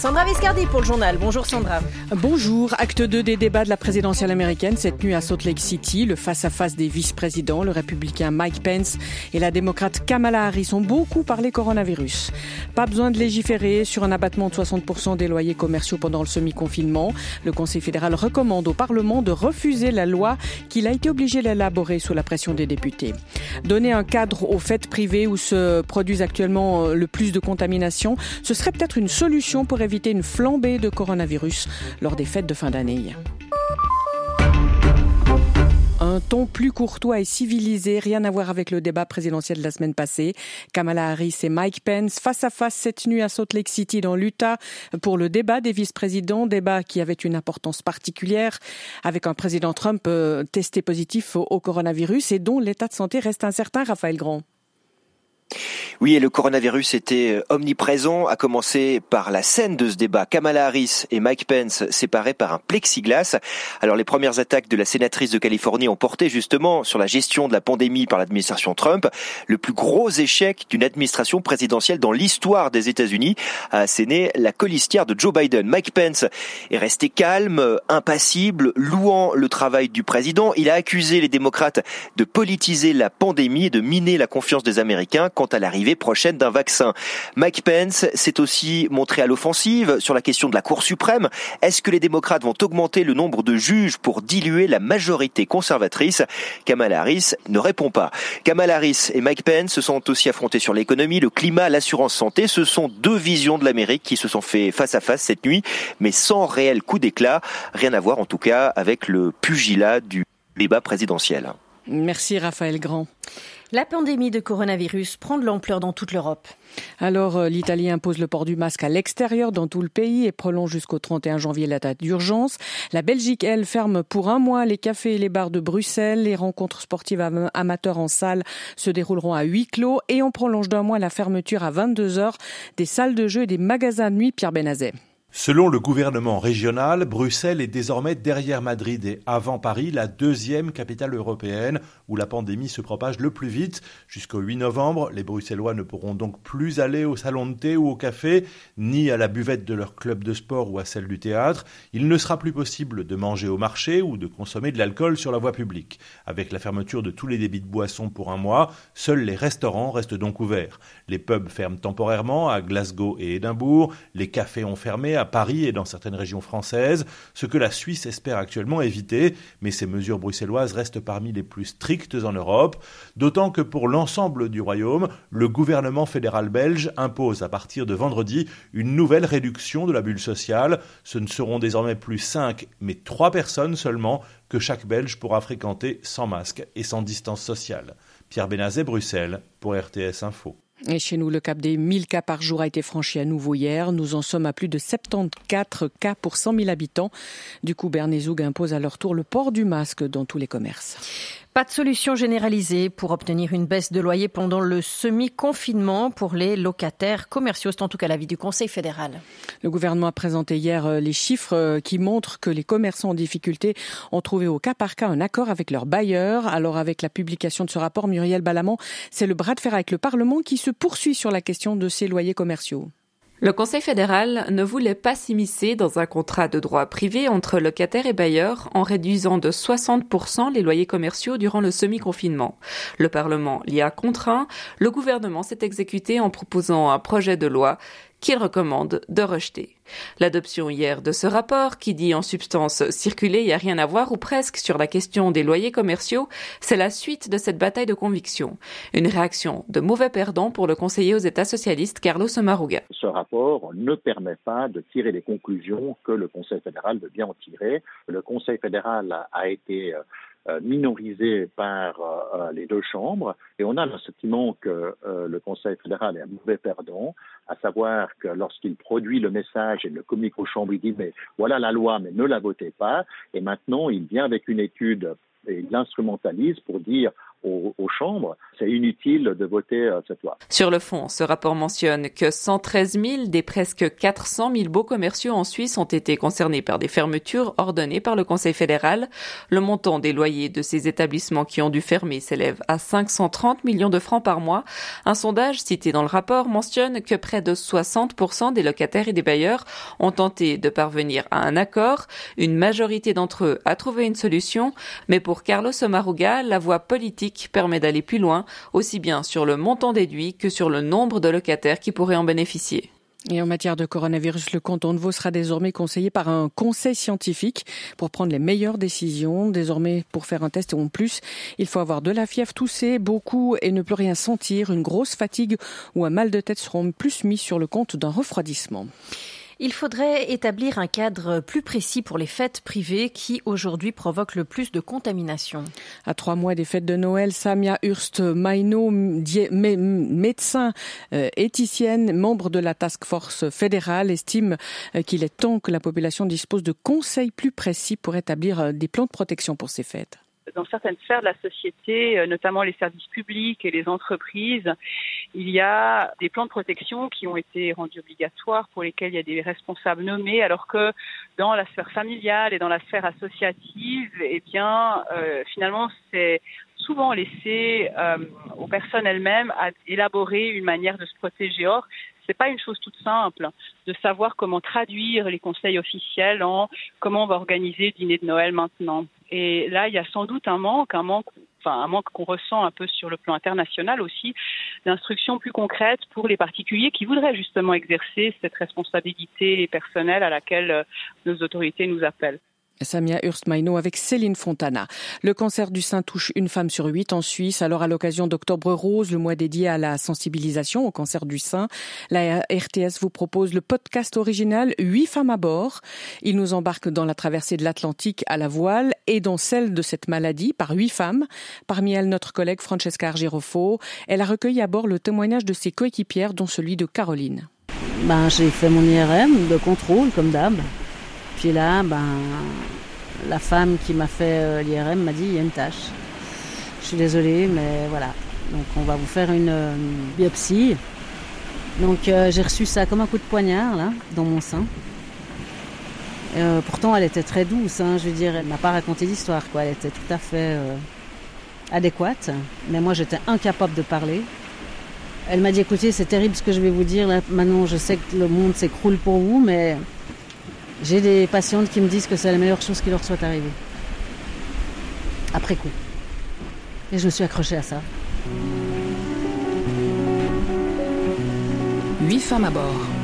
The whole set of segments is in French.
Sandra Viscardi pour le journal. Bonjour Sandra. Bonjour. Acte 2 des débats de la présidentielle américaine cette nuit à Salt Lake City. Le face-à-face des vice-présidents, le républicain Mike Pence et la démocrate Kamala Harris ont beaucoup parlé coronavirus. Pas besoin de légiférer sur un abattement de 60% des loyers commerciaux pendant le semi-confinement. Le Conseil fédéral recommande au Parlement de refuser la loi qu'il a été obligé d'élaborer sous la pression des députés. Donner un cadre aux fêtes privées où se produisent actuellement le plus de contamination, ce serait peut-être une solution pour éviter éviter une flambée de coronavirus lors des fêtes de fin d'année. Un ton plus courtois et civilisé, rien à voir avec le débat présidentiel de la semaine passée. Kamala Harris et Mike Pence face à face cette nuit à Salt Lake City dans l'Utah pour le débat des vice-présidents, débat qui avait une importance particulière avec un président Trump euh, testé positif au coronavirus et dont l'état de santé reste incertain, Raphaël Grand. Oui, et le coronavirus était euh, omniprésent, à commencer par la scène de ce débat. Kamala Harris et Mike Pence séparés par un plexiglas. Alors les premières attaques de la sénatrice de Californie ont porté justement sur la gestion de la pandémie par l'administration Trump, le plus gros échec d'une administration présidentielle dans l'histoire des États-Unis, a asséné la colistière de Joe Biden. Mike Pence est resté calme, impassible, louant le travail du président. Il a accusé les démocrates de politiser la pandémie et de miner la confiance des Américains quant à l'arrivée prochaine d'un vaccin. Mike Pence s'est aussi montré à l'offensive sur la question de la Cour suprême. Est-ce que les démocrates vont augmenter le nombre de juges pour diluer la majorité conservatrice? Kamala Harris ne répond pas. Kamala Harris et Mike Pence se sont aussi affrontés sur l'économie, le climat, l'assurance santé. Ce sont deux visions de l'Amérique qui se sont fait face à face cette nuit, mais sans réel coup d'éclat. Rien à voir en tout cas avec le pugilat du débat présidentiel. Merci Raphaël Grand. La pandémie de coronavirus prend de l'ampleur dans toute l'Europe. Alors, euh, l'Italie impose le port du masque à l'extérieur dans tout le pays et prolonge jusqu'au 31 janvier la date d'urgence. La Belgique, elle, ferme pour un mois les cafés et les bars de Bruxelles. Les rencontres sportives amateurs en salle se dérouleront à huis clos et on prolonge d'un mois la fermeture à 22 heures des salles de jeux et des magasins de nuit Pierre Benazet. Selon le gouvernement régional, Bruxelles est désormais derrière Madrid et avant Paris la deuxième capitale européenne où la pandémie se propage le plus vite. Jusqu'au 8 novembre, les Bruxellois ne pourront donc plus aller au salon de thé ou au café, ni à la buvette de leur club de sport ou à celle du théâtre. Il ne sera plus possible de manger au marché ou de consommer de l'alcool sur la voie publique. Avec la fermeture de tous les débits de boissons pour un mois, seuls les restaurants restent donc ouverts. Les pubs ferment temporairement à Glasgow et Édimbourg, les cafés ont fermé à Paris et dans certaines régions françaises, ce que la Suisse espère actuellement éviter, mais ces mesures bruxelloises restent parmi les plus strictes en Europe, d'autant que pour l'ensemble du Royaume, le gouvernement fédéral belge impose à partir de vendredi une nouvelle réduction de la bulle sociale. Ce ne seront désormais plus cinq, mais trois personnes seulement que chaque Belge pourra fréquenter sans masque et sans distance sociale. Pierre Benazet, Bruxelles, pour RTS Info. Et chez nous, le cap des 1000 cas par jour a été franchi à nouveau hier. Nous en sommes à plus de 74 cas pour 100 000 habitants. Du coup, Bernézoug impose à leur tour le port du masque dans tous les commerces. Pas de solution généralisée pour obtenir une baisse de loyer pendant le semi-confinement pour les locataires commerciaux. C'est en tout cas l'avis du Conseil fédéral. Le gouvernement a présenté hier euh, les chiffres euh, qui montrent que les commerçants en difficulté ont trouvé au cas par cas un accord avec leurs bailleurs. Alors avec la publication de ce rapport, Muriel Balamont, c'est le bras de fer avec le Parlement qui se poursuit sur la question de ces loyers commerciaux. Le Conseil fédéral ne voulait pas s'immiscer dans un contrat de droit privé entre locataires et bailleurs en réduisant de 60% les loyers commerciaux durant le semi-confinement. Le Parlement l'y a contraint, le gouvernement s'est exécuté en proposant un projet de loi qu'il recommande de rejeter. L'adoption hier de ce rapport, qui dit en substance circuler, n'y a rien à voir ou presque sur la question des loyers commerciaux, c'est la suite de cette bataille de conviction. Une réaction de mauvais perdant pour le conseiller aux États socialistes Carlos Maruga. Ce rapport ne permet pas de tirer les conclusions que le Conseil fédéral veut bien en tirer. Le Conseil fédéral a été euh, minorisé par euh, euh, les deux chambres. Et on a le sentiment que le Conseil fédéral est un mauvais perdant, à savoir que lorsqu'il produit le message et le communique aux chambres, il dit mais voilà la loi, mais ne la votez pas, et maintenant il vient avec une étude et l'instrumentalise pour dire aux, chambres, c'est inutile de voter euh, cette loi. Sur le fond, ce rapport mentionne que 113 000 des presque 400 000 beaux commerciaux en Suisse ont été concernés par des fermetures ordonnées par le Conseil fédéral. Le montant des loyers de ces établissements qui ont dû fermer s'élève à 530 millions de francs par mois. Un sondage cité dans le rapport mentionne que près de 60% des locataires et des bailleurs ont tenté de parvenir à un accord. Une majorité d'entre eux a trouvé une solution, mais pour Carlos Omaruga, la voie politique permet d'aller plus loin, aussi bien sur le montant déduit que sur le nombre de locataires qui pourraient en bénéficier. Et en matière de coronavirus, le canton de Vaud sera désormais conseillé par un conseil scientifique pour prendre les meilleures décisions. Désormais, pour faire un test en plus, il faut avoir de la fièvre, tousser beaucoup et ne plus rien sentir. Une grosse fatigue ou un mal de tête seront plus mis sur le compte d'un refroidissement. Il faudrait établir un cadre plus précis pour les fêtes privées qui aujourd'hui provoquent le plus de contamination. À trois mois des fêtes de Noël, Samia Hurst Maino, médecin euh, éthicienne, membre de la task force fédérale, estime euh, qu'il est temps que la population dispose de conseils plus précis pour établir euh, des plans de protection pour ces fêtes dans certaines sphères de la société, euh, notamment les services publics et les entreprises, il y a des plans de protection qui ont été rendus obligatoires pour lesquels il y a des responsables nommés, alors que dans la sphère familiale et dans la sphère associative, eh bien, euh, finalement, c'est souvent laissé euh, aux personnes elles-mêmes à élaborer une manière de se protéger. Or, c'est pas une chose toute simple de savoir comment traduire les conseils officiels en comment on va organiser le dîner de Noël maintenant. Et là, il y a sans doute un manque, un manque, enfin un manque qu'on ressent un peu sur le plan international aussi, d'instructions plus concrètes pour les particuliers qui voudraient justement exercer cette responsabilité personnelle à laquelle euh, nos autorités nous appellent. Samia Hurst-Maino avec Céline Fontana. Le cancer du sein touche une femme sur huit en Suisse. Alors, à l'occasion d'Octobre Rose, le mois dédié à la sensibilisation au cancer du sein, la RTS vous propose le podcast original Huit femmes à bord. Il nous embarque dans la traversée de l'Atlantique à la voile et dans celle de cette maladie par huit femmes. Parmi elles, notre collègue Francesca Argirofo. Elle a recueilli à bord le témoignage de ses coéquipières, dont celui de Caroline. Ben, j'ai fait mon IRM de contrôle, comme d'hab. Puis là, ben, la femme qui m'a fait euh, l'IRM m'a dit il y a une tâche. Je suis désolée, mais voilà. Donc on va vous faire une, euh, biopsie. Donc euh, j'ai reçu ça comme un coup de poignard là, dans mon sein. pourtant elle était très douce, hein, je veux dire, elle m'a pas raconté l'histoire, quoi. Elle était tout à fait adéquate. Mais moi j'étais incapable de parler. Elle m'a dit écoutez, c'est terrible ce que je vais vous dire là. Maintenant je sais que le monde s'écroule pour vous, mais j'ai des patientes qui me disent que c'est la meilleure chose qui leur soit arrivée. Après coup. Et je me suis accrochée à ça. Huit femmes à bord.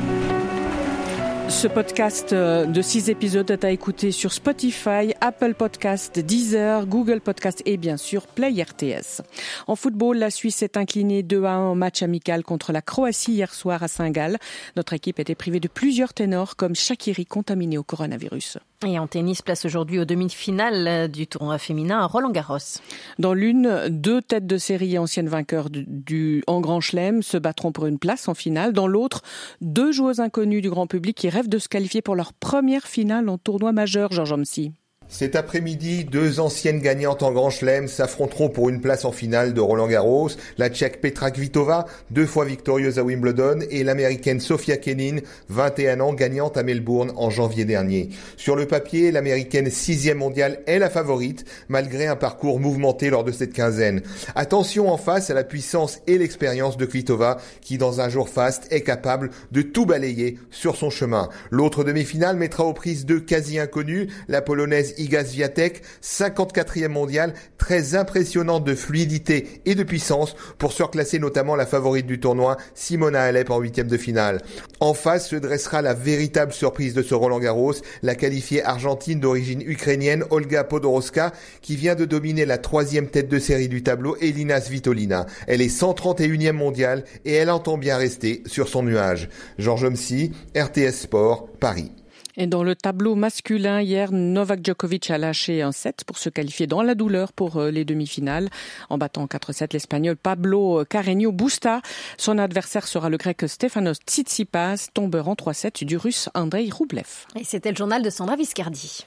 Ce podcast euh, de six épisodes est à écouter sur Spotify, Apple Podcast, Deezer, Google Podcast et bien sûr Play RTS. En football, la Suisse s'est inclinée 2 à 1 en match amical contre la Croatie hier soir à Saint-Gall. Notre équipe était privée de plusieurs ténors comme Shakiri contaminé au coronavirus. Et en tennis, place aujourd'hui aux demi-finales du tournoi féminin à Roland-Garros. Dans l'une, deux têtes de série anciennes vainqueurs du, en Grand Chelem se battront pour une place en finale. Dans l'autre, deux joueuses inconnues du grand public qui rêvent de se qualifier pour leur première finale en tournoi majeur, Georges Omsi. Cet après-midi, deux anciennes gagnantes en Grand Chelem s'affronteront pour une place en finale de Roland Garros. La Tchèque Petra Kvitova, deux fois victorieuse à Wimbledon, et l'Américaine Sofia Kenin, 21 ans, gagnante à Melbourne en janvier dernier. Sur le papier, l'Américaine sixième mondiale est la favorite, malgré un parcours mouvementé lors de cette quinzaine. Attention en face à la puissance et l'expérience de Kvitova, qui dans un jour faste est capable de tout balayer sur son chemin. L'autre demi-finale mettra aux prises deux quasi inconnus, la polonaise Iga Swiatek, 54e mondial, très impressionnante de fluidité et de puissance pour surclasser notamment la favorite du tournoi, Simona Alep en huitième de finale. En face se dressera la véritable surprise de ce Roland Garros, la qualifiée argentine d'origine ukrainienne Olga Podoroska, qui vient de dominer la troisième tête de série du tableau, Elina Svitolina. Elle est 131e mondiale et elle entend bien rester sur son nuage. Georges Omsi, RTS Sport, Paris. Et dans le tableau masculin, hier, Novak Djokovic a lâché un set pour se qualifier dans la douleur pour euh, les demi-finales. En battant 4-7 l'Espagnol Pablo Carreño Busta, son adversaire sera le Grec Stefanos Tsitsipas, tombeur en 3-7 du Russe Andrei Rublev. Et c'était le journal de Sandra Viscardi.